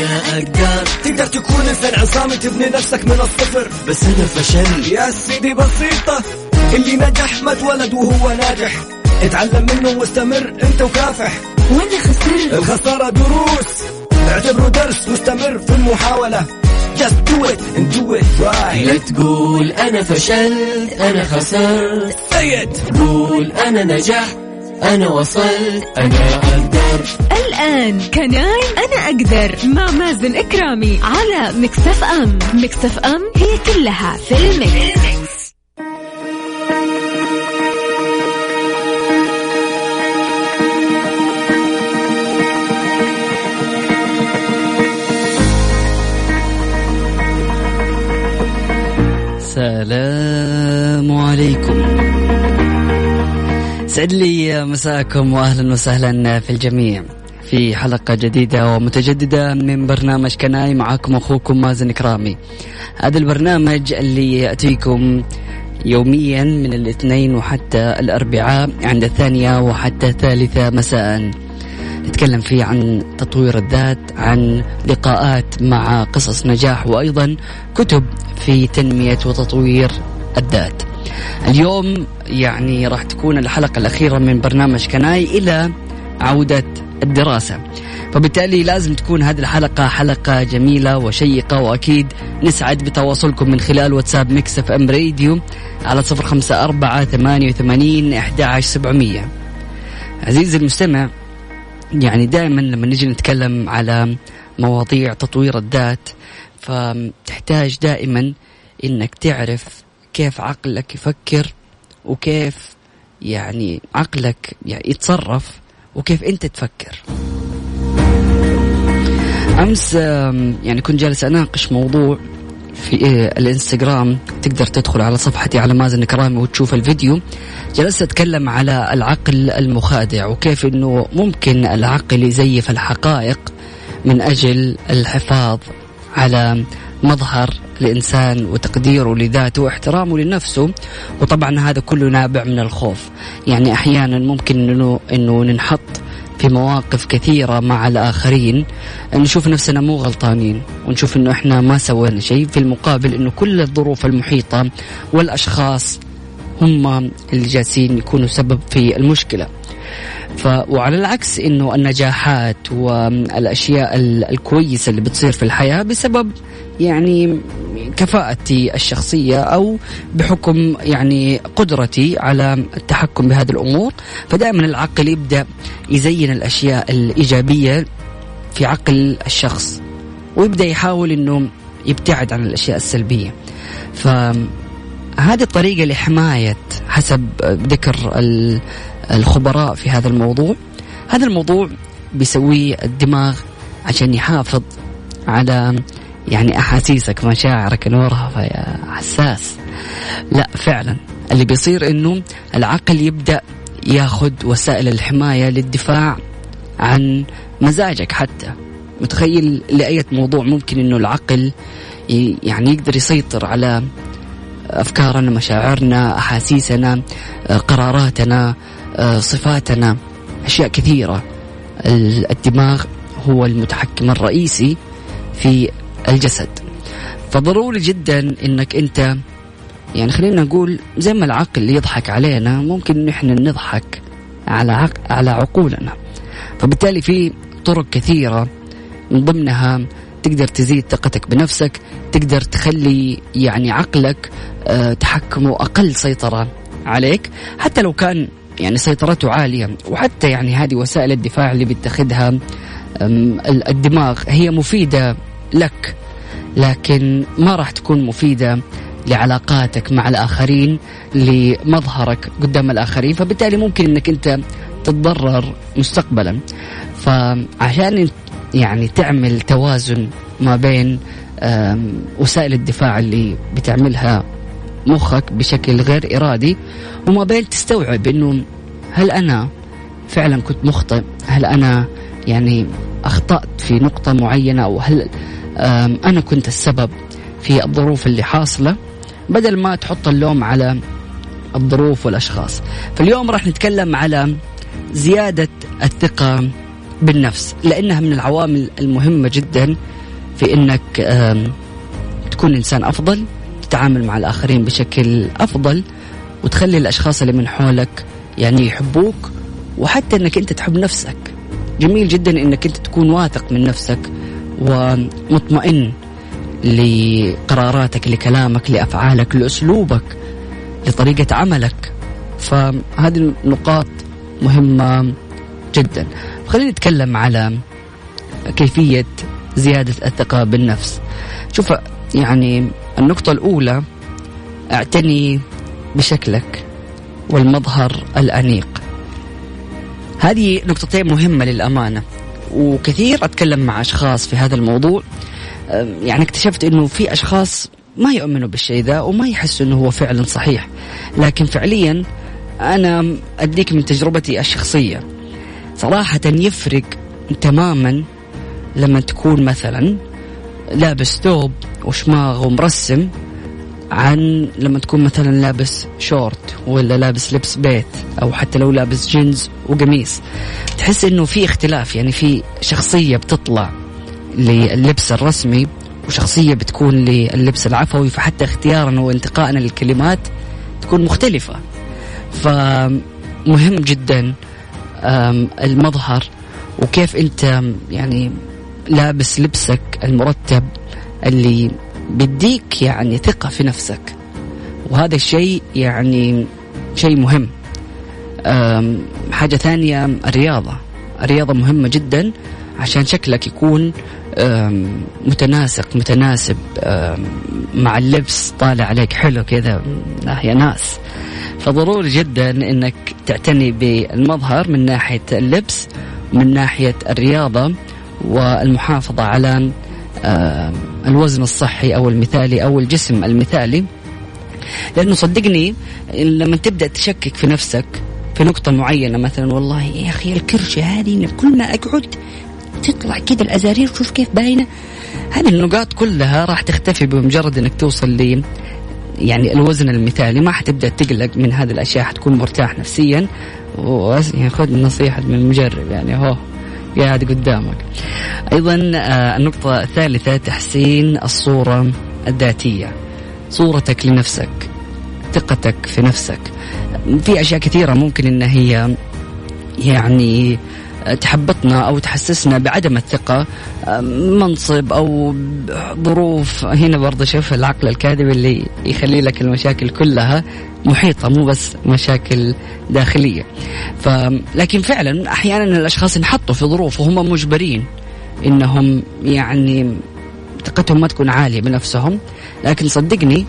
أنا أقدر تقدر تكون إنسان عصامي تبني نفسك من الصفر. بس أنا فشلت يا سيدي بسيطة. اللي نجح ما اتولد وهو ناجح. اتعلم منه واستمر أنت وكافح. وأنا خسرت. الخسارة دروس. اعتبره درس واستمر في المحاولة. Just do it and do it right. لا تقول أنا فشلت أنا خسرت. Say it. قول أنا نجحت. أنا وصلت أنا أقدر. الآن Can I أنا أقدر. مع مازن إكرامي على Mix FM. Mix FM هي كلها في ال mix. سعد لي مساكم واهلا وسهلا في الجميع. في حلقة جديدة ومتجددة من برنامج كناي معاكم أخوكم مازن كرامي هذا البرنامج اللي يأتيكم يوميا من الاثنين وحتى الأربعاء عند الثانية وحتى الثالثة مساء. نتكلم فيه عن تطوير الذات عن لقاءات مع قصص نجاح وأيضا كتب في تنمية وتطوير الذات. اليوم يعني راح تكون الحلقة الأخيرة من برنامج Can I إلى عودة الدراسة. فبالتالي لازم تكون هذه الحلقة حلقة جميلة وشيقة وأكيد نسعد بتواصلكم من خلال واتساب Mix FM Radio على صفر خمسة أربعة ثمانية وثمانين أحد سبعمية. عزيزي المستمع يعني دائما لما نجي نتكلم على مواضيع تطوير الذات فتحتاج دائما إنك تعرف كيف عقلك يفكر وكيف يعني عقلك يعني يتصرف وكيف أنت تفكر. أمس يعني كنت جالس أناقش موضوع في الإنستغرام. تقدر تدخل على صفحتي على مازن كرامي وتشوف الفيديو. جلست أتكلم على العقل المخادع وكيف إنه ممكن العقل يزيف الحقائق من أجل الحفاظ على مظهر الانسان وتقديره لذاته واحترامه لنفسه وطبعا هذا كله نابع من الخوف. يعني أحيانا ممكن انه إنه ننحط في مواقف كثيرة مع الآخرين نشوف نفسنا مو غلطانين ونشوف أنه إحنا ما سوينا شيء في المقابل أنه كل الظروف المحيطة والأشخاص هم اللي جالسين يكونوا سبب في المشكلة. ف وعلى العكس إنه النجاحات والأشياء الكويسة اللي بتصير في الحياة بسبب يعني كفاءتي الشخصية أو بحكم يعني قدرتي على التحكم بهذه الأمور. فدائما العقل يبدأ يزين الأشياء الإيجابية في عقل الشخص ويبدأ يحاول إنه يبتعد عن الأشياء السلبية. ف هذه الطريقة لحماية حسب ذكر الخبراء في هذا الموضوع. هذا الموضوع بيسويه الدماغ عشان يحافظ على يعني أحاسيسك مشاعرك نورها فيا حساس. لا فعلا. اللي بيصير إنه العقل يبدأ ياخذ وسائل الحماية للدفاع عن مزاجك حتى. متخيل لأية موضوع ممكن إنه العقل يعني يقدر يسيطر على أفكارنا مشاعرنا أحاسيسنا قراراتنا صفاتنا. أشياء كثيرة. الدماغ هو المتحكم الرئيسي في الجسد. فضروري جدا إنك أنت يعني خلينا نقول زي ما العقل يضحك علينا ممكن نحن نضحك على عق... على عقولنا. فبالتالي في طرق كثيرة من ضمنها تقدر تزيد ثقتك بنفسك تقدر تخلي يعني عقلك آه، تحكمه أقل سيطرة عليك. حتى لو كان يعني سيطرته عالية. وحتى يعني هذه وسائل الدفاع اللي بيتخذها الدماغ هي مفيدة لك لكن ما راح تكون مفيدة لعلاقاتك مع الآخرين لمظهرك قدام الآخرين. فبالتالي ممكن أنك أنت تتضرر مستقبلا. فعشان يعني تعمل توازن ما بين وسائل الدفاع اللي بتعملها مخك بشكل غير إرادي وما بين تستوعب أنه هل أنا فعلا كنت مخطئ؟ هل أنا يعني أخطأت في نقطة معينة؟ أو هل أنا كنت السبب في الظروف اللي حاصلة؟ بدل ما تحط اللوم على الظروف والأشخاص. فاليوم راح نتكلم على زيادة الثقة بالنفس لأنها من العوامل المهمة جدا في أنك تكون إنسان أفضل تتعامل مع الآخرين بشكل أفضل وتخلي الأشخاص اللي من حولك يعني يحبوك وحتى أنك أنت تحب نفسك. جميل جدا أنك أنت تكون واثق من نفسك ومطمئن لقراراتك لكلامك لأفعالك لأسلوبك لطريقة عملك. فهذه النقاط مهمة جدا. خلينا نتكلم على كيفية زيادة الثقة بالنفس. شوف يعني النقطة الأولى اعتني بشكلك. والمظهر الأنيق. هذه نقطتين مهمة للأمانة وكثير أتكلم مع أشخاص في هذا الموضوع. يعني اكتشفت أنه في أشخاص ما يؤمنوا بالشيء ذا وما يحسوا أنه هو فعلا صحيح. لكن فعليا أنا أديك من تجربتي الشخصية. صراحة يفرق تماما لما تكون مثلا لابس ثوب وشماغ ومرسم عن لما تكون مثلا لابس شورت ولا لابس لبس بيت أو حتى لو لابس جينز وقميص تحس إنه في اختلاف يعني في شخصية بتطلع للبس الرسمي وشخصية بتكون للبس العفوي فحتى اختيارنا وانتقائنا للكلمات تكون مختلفة. فمهم جدا المظهر وكيف أنت يعني لابس لبسك المرتب اللي بيديك يعني ثقة في نفسك. وهذا الشيء يعني شيء مهم. حاجة ثانية الرياضة. الرياضة مهمة جدا عشان شكلك يكون متناسق متناسب مع اللبس طالع عليك حلو كذا يا ناس. فضروري جدا إنك تعتني بالمظهر من ناحية اللبس من ناحية الرياضة والمحافظة على الوزن الصحي أو المثالي أو الجسم المثالي. لأنه صدقني لما تبدأ تشكك في نفسك في نقطة معينة مثلا والله يا أخي الكرشة هذه كل ما أقعد تطلع كده الأزارير شوف كيف باينة؟ هذه النقاط كلها راح تختفي بمجرد أنك توصل ل يعني الوزن المثالي. ما حتبدأ تقلق من هذه الأشياء حتكون مرتاح نفسيا. يعني خذ نصيحة من المجرب يعني هو قاعد قدامك. أيضا آه، النقطة الثالثة تحسين الصورة الذاتية. صورتك لنفسك ثقتك في نفسك. في أشياء كثيرة ممكن إن هي يعني تحبطنا أو تحسسنا بعدم الثقة منصب أو ظروف. هنا برضه شوف العقل الكاذب اللي يخلي لك المشاكل كلها محيطة مو بس مشاكل داخلية. ف لكن فعلا أحيانا الأشخاص انحطوا في ظروف وهم مجبرين إنهم يعني ثقتهم ما تكون عالية بنفسهم. لكن صدقني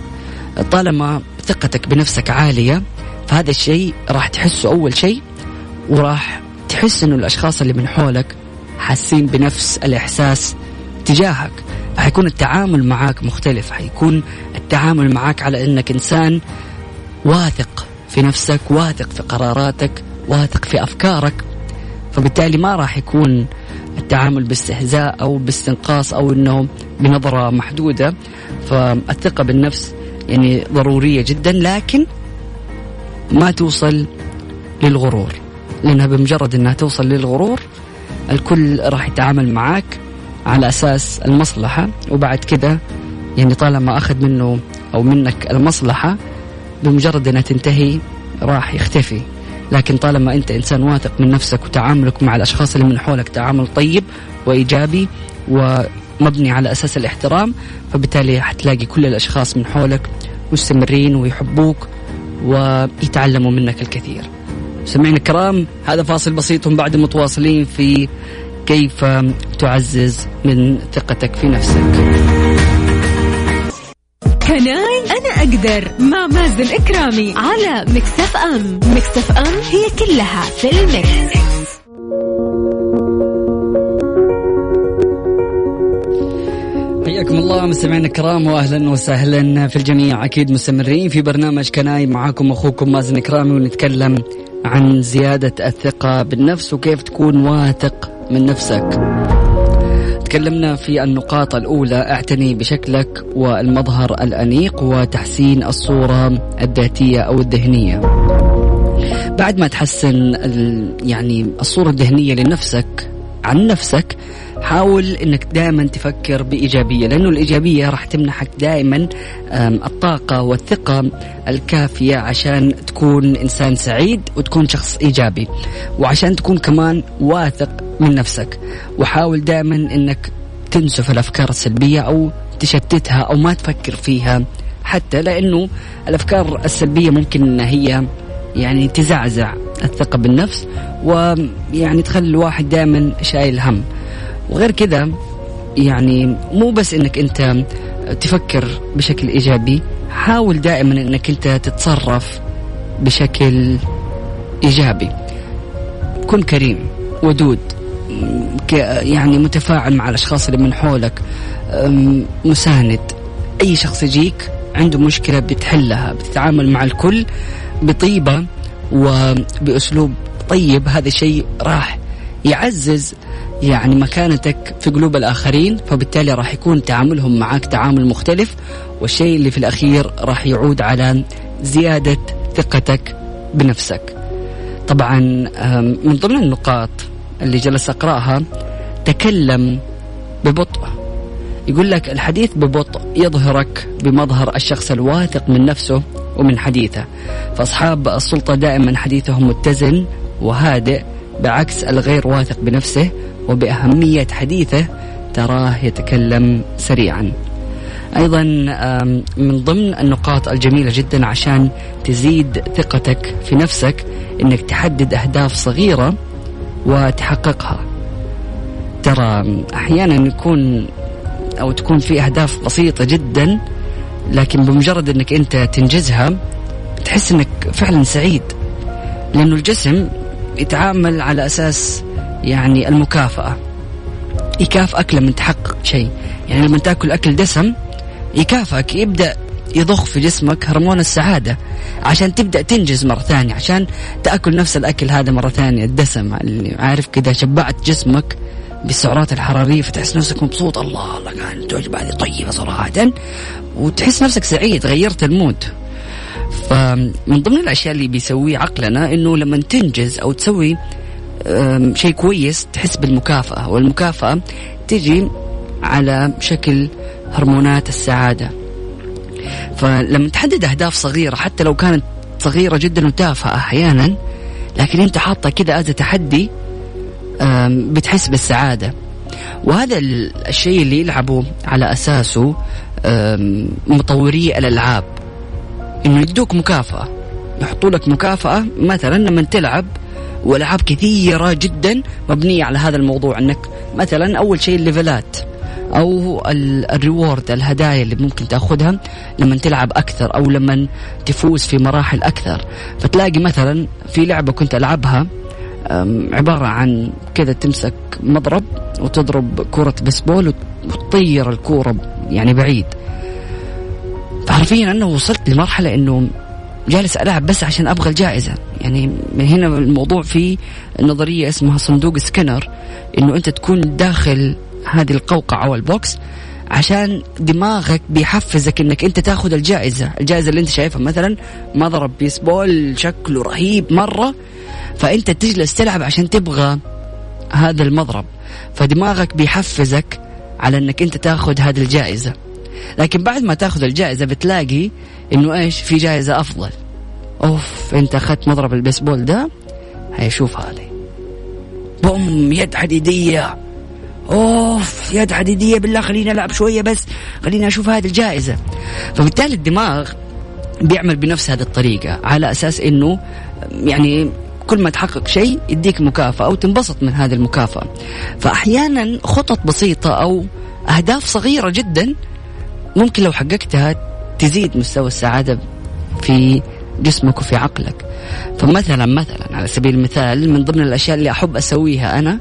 طالما ثقتك بنفسك عالية فهذا الشيء راح تحسه أول شيء وراح تحس إنه الأشخاص اللي من حولك حاسين بنفس الإحساس تجاهك. حيكون التعامل معك مختلف. حيكون التعامل معك على إنك إنسان واثق في نفسك واثق في قراراتك واثق في أفكارك. فبالتالي ما راح يكون التعامل باستهزاء أو باستنقاص أو إنه بنظرة محدودة. فالثقة بالنفس يعني ضرورية جدا لكن ما توصل للغرور. لأنها بمجرد أنها توصل للغرور الكل راح يتعامل معك على أساس المصلحة وبعد كذا يعني طالما أخذ منه أو منك المصلحة بمجرد أنها تنتهي راح يختفي. لكن طالما أنت إنسان واثق من نفسك وتعاملك مع الأشخاص اللي من حولك تعامل طيب وإيجابي ومبني على أساس الاحترام فبالتالي حتلاقي كل الأشخاص من حولك مستمرين ويحبوك ويتعلموا منك الكثير. سمعنا الكرام هذا فاصل بسيط بعد متواصلين في كيف تعزز من ثقتك في نفسك. Can I أنا أقدر مع مازن إكرامي على Mix FM. Mix FM هي كلها في ال mix. حياكم الله مستمعينا الكرام واهلا وسهلا في الجميع. أكيد مستمرين في برنامج Can I معاكم أخوكم مازن كرامي ونتكلم عن زيادة الثقة بالنفس وكيف تكون واثق من نفسك. تكلمنا في النقاط الأولى اعتني بشكلك والمظهر الأنيق وتحسين الصورة الذاتية أو الذهنية. بعد ما تحسن يعني الصورة الذهنية لنفسك عن نفسك حاول إنك دائما تفكر بإيجابية لأنه الإيجابية راح تمنحك دائما الطاقة والثقة الكافية عشان تكون إنسان سعيد وتكون شخص إيجابي وعشان تكون كمان واثق من نفسك. وحاول دائما إنك تنسف الأفكار السلبية أو تشتتها أو ما تفكر فيها حتى لأنه الأفكار السلبية ممكن ان هي يعني تزعزع الثقة بالنفس ويعني تخلي الواحد دائما شايل هم. وغير كذا يعني مو بس إنك أنت تفكر بشكل إيجابي حاول دائما إنك أنت تتصرف بشكل إيجابي. كن كريم ودود يعني متفاعل مع الأشخاص اللي من حولك مساند. أي شخص يجيك عنده مشكلة بتحلها بتتعامل مع الكل بطيبة وباسلوب طيب هذا الشيء راح يعزز يعني مكانتك في قلوب الآخرين فبالتالي راح يكون تعاملهم معك تعامل مختلف والشيء اللي في الأخير راح يعود على زيادة ثقتك بنفسك. طبعا من ضمن النقاط اللي جلس أقرأها تكلم ببطء. يقول لك الحديث ببطء يظهرك بمظهر الشخص الواثق من نفسه ومن حديثه. فأصحاب السلطة دائما حديثهم متزن وهادئ بعكس الغير واثق بنفسه وبأهمية حديثه تراه يتكلم سريعا. أيضا من ضمن النقاط الجميلة جدا عشان تزيد ثقتك في نفسك إنك تحدد أهداف صغيرة وتحققها. ترى أحيانا يكون أو تكون في أهداف بسيطة جدا لكن بمجرد إنك أنت تنجزها تحس إنك فعلا سعيد. لأنه الجسم يتعامل على أساس يعني المكافأة. يكافئك لما تحقق شيء. يعني لما تأكل أكل دسم يكافئك. يبدأ يضخ في جسمك هرمون السعادة عشان تبدأ تنجز مرة ثانية عشان تأكل نفس الأكل هذا مرة ثانية الدسم اللي عارف كذا شبعت جسمك بالسعرات الحرارية فتحس نفسك مبسوط. الله الله كانت الوجبة هذه طيبة صراحة. وتحس نفسك سعيد غيرت المود. فمن ضمن الأشياء اللي بيسويه عقلنا إنه لما تنجز أو تسوي شيء كويس تحس بالمكافأة والمكافأة تجي على شكل هرمونات السعادة. فلما تحدد أهداف صغيرة حتى لو كانت صغيرة جدا وتافهة أحيانا لكن أنت حاطة كذا هذا تحدي بتحس بالسعادة. وهذا الشيء اللي يلعبوا على أساسه مطوري الألعاب. إنه يدوك مكافأة يحطوا لك مكافأة مثلا لما تلعب والعاب كثيرة جدا مبنية على هذا الموضوع إنك مثلا أول شيء الليفلات أو ال reward الهدايا اللي ممكن تأخذها لما تلعب أكثر أو لما تفوز في مراحل أكثر. فتلاقي مثلا في لعبة كنت ألعبها عبارة عن كذا تمسك مضرب وتضرب كرة بيسبول وتطير الكورة يعني بعيد. فحرفيا أنا وصلت لمرحلة إنه جالس ألعب بس عشان أبغى الجائزة. يعني من هنا الموضوع في نظرية اسمها صندوق سكنر إنه أنت تكون داخل هذه القوقعة أو البوكس عشان دماغك بيحفزك إنك أنت تاخذ الجائزة، الجائزة اللي أنت شايفها مثلا مضرب بيسبول شكله رهيب مرة فأنت تجلس تلعب عشان تبغى هذا المضرب، فدماغك بيحفزك على إنك أنت تاخذ هذه الجائزة. لكن بعد ما تاخذ الجائزة بتلاقي إنه إيش؟ في جائزة أفضل. أوف أنت أخذت مضرب البيسبول ده؟ هيشوف هذه. بوم يد حديدية. أوف يد حديدية بالله خليني ألعب شوية بس. خليني أشوف هذه الجائزة. فبالتالي الدماغ بيعمل بنفس هذه الطريقة على أساس إنه يعني كل ما تحقق شيء يديك مكافأة أو تنبسط من هذه المكافأة. فأحيانا خطط بسيطة أو أهداف صغيرة جدا ممكن لو حققتها تزيد مستوى السعادة في جسمك وفي عقلك. فمثلا مثلا على سبيل المثال من ضمن الأشياء اللي أحب أسويها أنا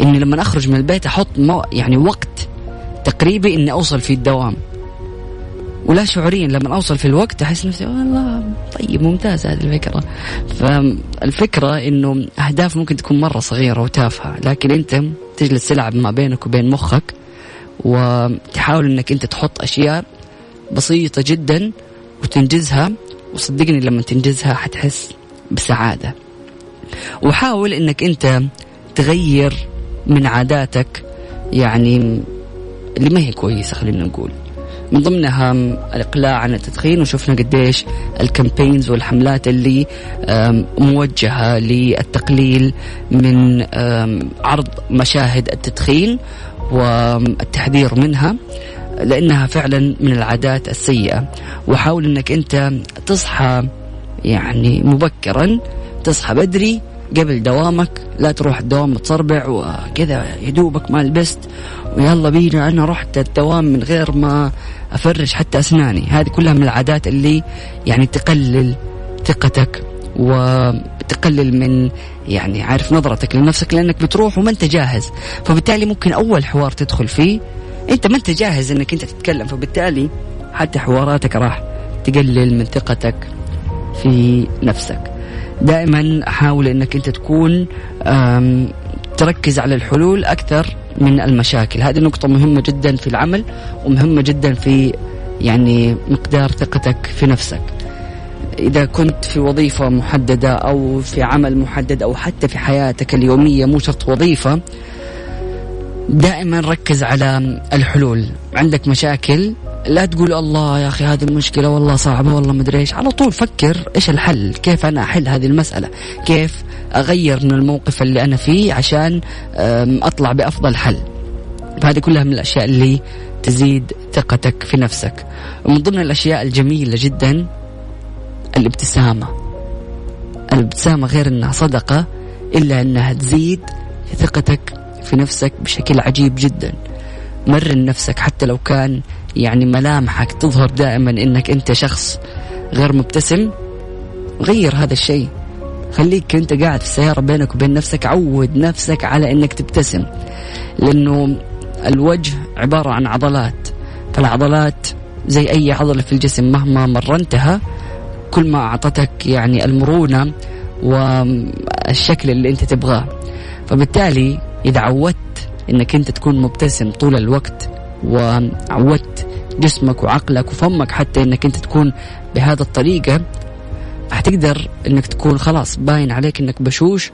إني لما أخرج من البيت أحط يعني وقت تقريبي إني أوصل في الدوام. ولا شعوريا لما أوصل في الوقت أحس نفسي والله طيب ممتاز هذه الفكرة. فالفكرة إنه أهداف ممكن تكون مرة صغيرة وتافهة لكن أنت تجلس تلعب ما بينك وبين مخك وتحاول إنك أنت تحط أشياء بسيطة جدا وتنجزها وصدقني لما تنجزها حتحس بسعادة. وحاول إنك أنت تغير من عاداتك يعني اللي ما هي كويسة خلينا نقول. من ضمنها الإقلاع عن التدخين وشفنا قديش الكامبينز والحملات اللي موجهة للتقليل من عرض مشاهد التدخين والتحذير منها. لأنها فعلا من العادات السيئة. وحاول أنك أنت تصحى يعني مبكرا تصحى بدري قبل دوامك لا تروح الدوام متصربع وكذا يدوبك ما لبست ويلا بينا أنا رحت الدوام من غير ما أفرش حتى أسناني. هذه كلها من العادات اللي يعني تقلل ثقتك وتقلل من يعني عارف نظرتك لنفسك لأنك بتروح وما أنت جاهز. فبالتالي ممكن أول حوار تدخل فيه أنت ما أنت جاهز إنك أنت تتكلم فبالتالي حتى حواراتك راح تقلل من ثقتك في نفسك. دائما حاول إنك أنت تكون تركز على الحلول أكثر من المشاكل. هذه نقطة مهمة جدا في العمل ومهمة جدا في يعني مقدار ثقتك في نفسك. إذا كنت في وظيفة محددة أو في عمل محدد أو حتى في حياتك اليومية مو شرط وظيفة دائما ركز على الحلول. عندك مشاكل لا تقول الله يا أخي هذه المشكلة والله صعبة والله مدري إيش. على طول فكر إيش الحل كيف أنا أحل هذه المسألة؟ كيف أغير من الموقف اللي أنا فيه عشان أطلع بأفضل حل؟ فهذه كلها من الأشياء اللي تزيد ثقتك في نفسك. ومن ضمن الأشياء الجميلة جدا الابتسامة. الابتسامة غير إنها صدقة إلا إنها تزيد ثقتك في نفسك بشكل عجيب جدا. مرن نفسك حتى لو كان يعني ملامحك تظهر دائما إنك أنت شخص غير مبتسم. غير هذا الشيء. خليك أنت قاعد في السيارة بينك وبين نفسك. عود نفسك على إنك تبتسم. لأنه الوجه عبارة عن عضلات. فالعضلات زي أي عضلة في الجسم مهما مرنتها كل ما أعطتك يعني المرونة والشكل اللي أنت تبغاه. فبالتالي إذا عودت إنك أنت تكون مبتسم طول الوقت وعودت جسمك وعقلك وفمك حتى إنك أنت تكون بهذا الطريقة حتقدر إنك تكون خلاص باين عليك إنك بشوش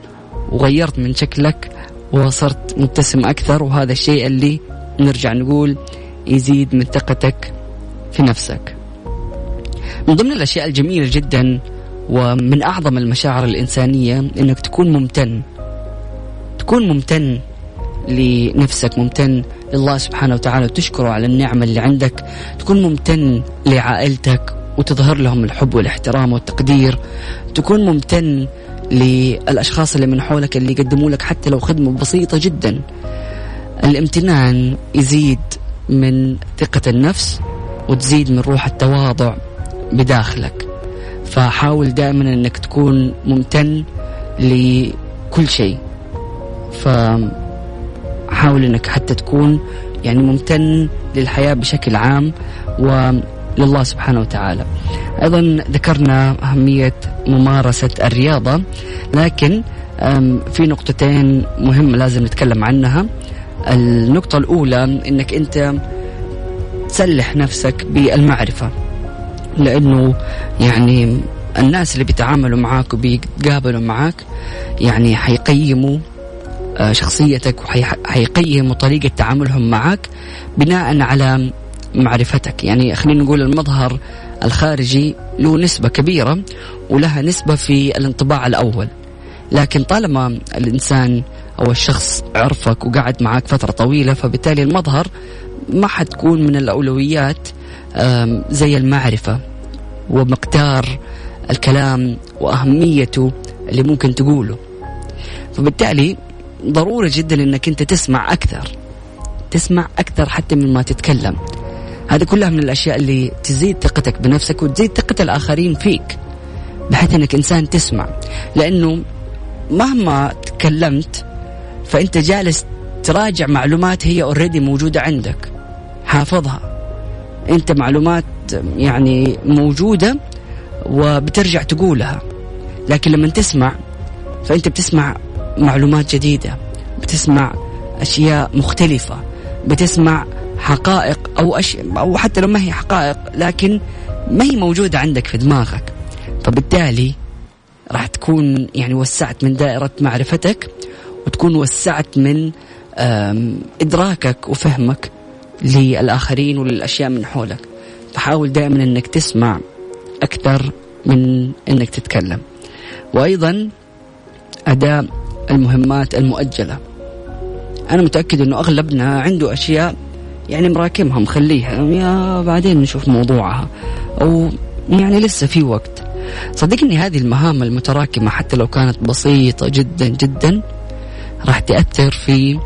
وغيرت من شكلك وصرت مبتسم أكثر وهذا الشيء اللي نرجع نقول يزيد من ثقتك في نفسك. من ضمن الأشياء الجميلة جدا ومن أعظم المشاعر الإنسانية إنك تكون ممتن. تكون ممتن لنفسك ممتن لله سبحانه وتعالى وتشكره على النعمة اللي عندك تكون ممتن لعائلتك وتظهر لهم الحب والاحترام والتقدير تكون ممتن للأشخاص اللي من حولك اللي يقدموا لك حتى لو خدمة بسيطة جدا. الامتنان يزيد من ثقة النفس وتزيد من روح التواضع بداخلك. فحاول دائما إنك تكون ممتن لكل شيء. ف حاول إنك حتى تكون يعني ممتن للحياة بشكل عام ولله سبحانه وتعالى. أيضا ذكرنا أهمية ممارسة الرياضة لكن في نقطتين مهمه لازم نتكلم عنها. النقطة الأولى إنك أنت تسلح نفسك بالمعرفة لأنه يعني الناس اللي بيتعاملوا معاك وبيتقابلوا معاك يعني حيقيموا شخصيتك وحيقيموا طريقة تعاملهم معك بناء على معرفتك. يعني خلينا نقول المظهر الخارجي له نسبة كبيرة ولها نسبة في الانطباع الأول. لكن طالما الإنسان أو الشخص عرفك وقعد معك فترة طويلة فبالتالي المظهر ما حتكون من الأولويات زي المعرفة ومقدار الكلام وأهميته اللي ممكن تقوله. فبالتالي ضروري جدا إنك أنت تسمع أكثر تسمع أكثر حتى من ما تتكلم. هذه كلها من الأشياء اللي تزيد ثقتك بنفسك وتزيد ثقة الآخرين فيك بحيث إنك إنسان تسمع. لأنه مهما تكلمت فأنت جالس تراجع معلومات هي اوريدي موجودة عندك. حافظها. أنت معلومات يعني موجودة وبترجع تقولها. لكن لما تسمع فأنت بتسمع معلومات جديدة بتسمع أشياء مختلفة بتسمع حقائق أو أشياء أو حتى لو ما هي حقائق لكن ما هي موجودة عندك في دماغك. فبالتالي راح تكون يعني وسعت من دائرة معرفتك وتكون وسعت من إدراكك وفهمك للآخرين وللأشياء من حولك. فحاول دائما أنك تسمع أكثر من أنك تتكلم. وأيضا أداء المهمات المؤجلة. أنا متأكد أنه أغلبنا عنده أشياء يعني مراكمها مخليها. يا بعدين نشوف موضوعها. أو يعني لسه في وقت. صدقني هذه المهام المتراكمة حتى لو كانت بسيطة جدا جدا راح تأثر في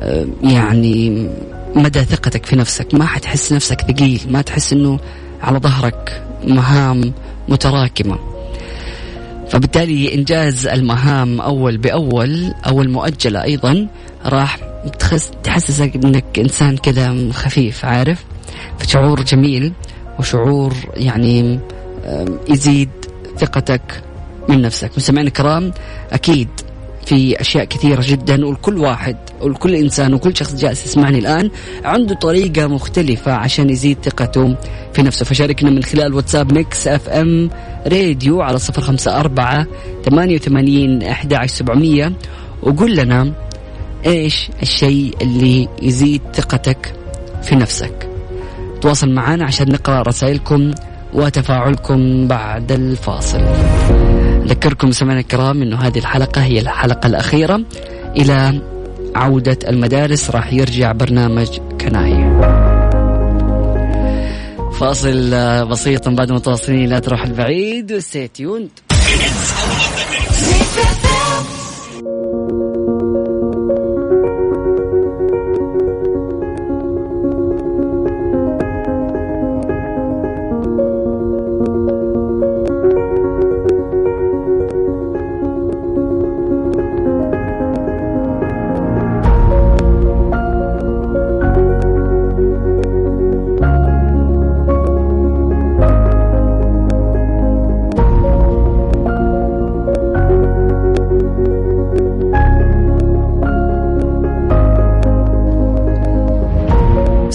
آه، يعني مدى ثقتك في نفسك. ما حتحس نفسك ثقيل ما تحس إنه على ظهرك مهام متراكمة. فبالتالي إنجاز المهام أول بأول أو المؤجلة أيضا راح تحسسك أنك إنسان كذا خفيف عارف؟ فشعور جميل وشعور يعني يزيد ثقتك من نفسك. مستمعينا الكرام أكيد في أشياء كثيرة جدا والكل واحد والكل إنسان وكل شخص جالس يسمعني الآن عنده طريقة مختلفة عشان يزيد ثقته في نفسه. فشاركنا من خلال واتساب Mix FM Radio على صفر خمسة أربعة ثمانية وثمانين إحدى عشر سبعمئه وقول لنا إيش الشيء اللي يزيد ثقتك في نفسك. تواصل معنا عشان نقرأ رسائلكم وتفاعلكم بعد الفاصل. أذكركم سمعنا الكرام أنه هذه الحلقة هي الحلقة الأخيرة إلى عودة المدارس راح يرجع برنامج كناي فاصل بسيط بعد متواصلين لا تروح البعيد وستيوند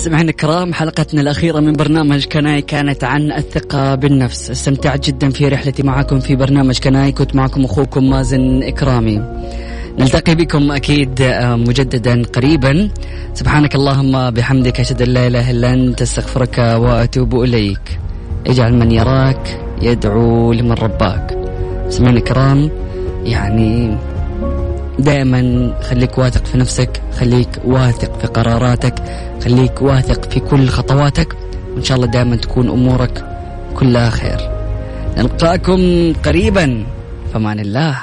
مستمعينا الكرام حلقتنا الأخيرة من برنامج كناي كانت عن الثقة بالنفس. استمتعت جدا في رحلتي معكم في برنامج كناي. كنت معكم أخوكم مازن إكرامي. نلتقي بكم أكيد آه، مجددا قريبا. سبحانك اللهم بحمدك أشهد أن لا إله إلا أنت أستغفرك وأتوب إليك. اجعل من يراك يدعو لمن رباك. سمعنا الكرام يعني دائما خليك واثق في نفسك خليك واثق في قراراتك خليك واثق في كل خطواتك وإن شاء الله دائما تكون أمورك كلها خير. نلقاكم قريبا. فمان الله.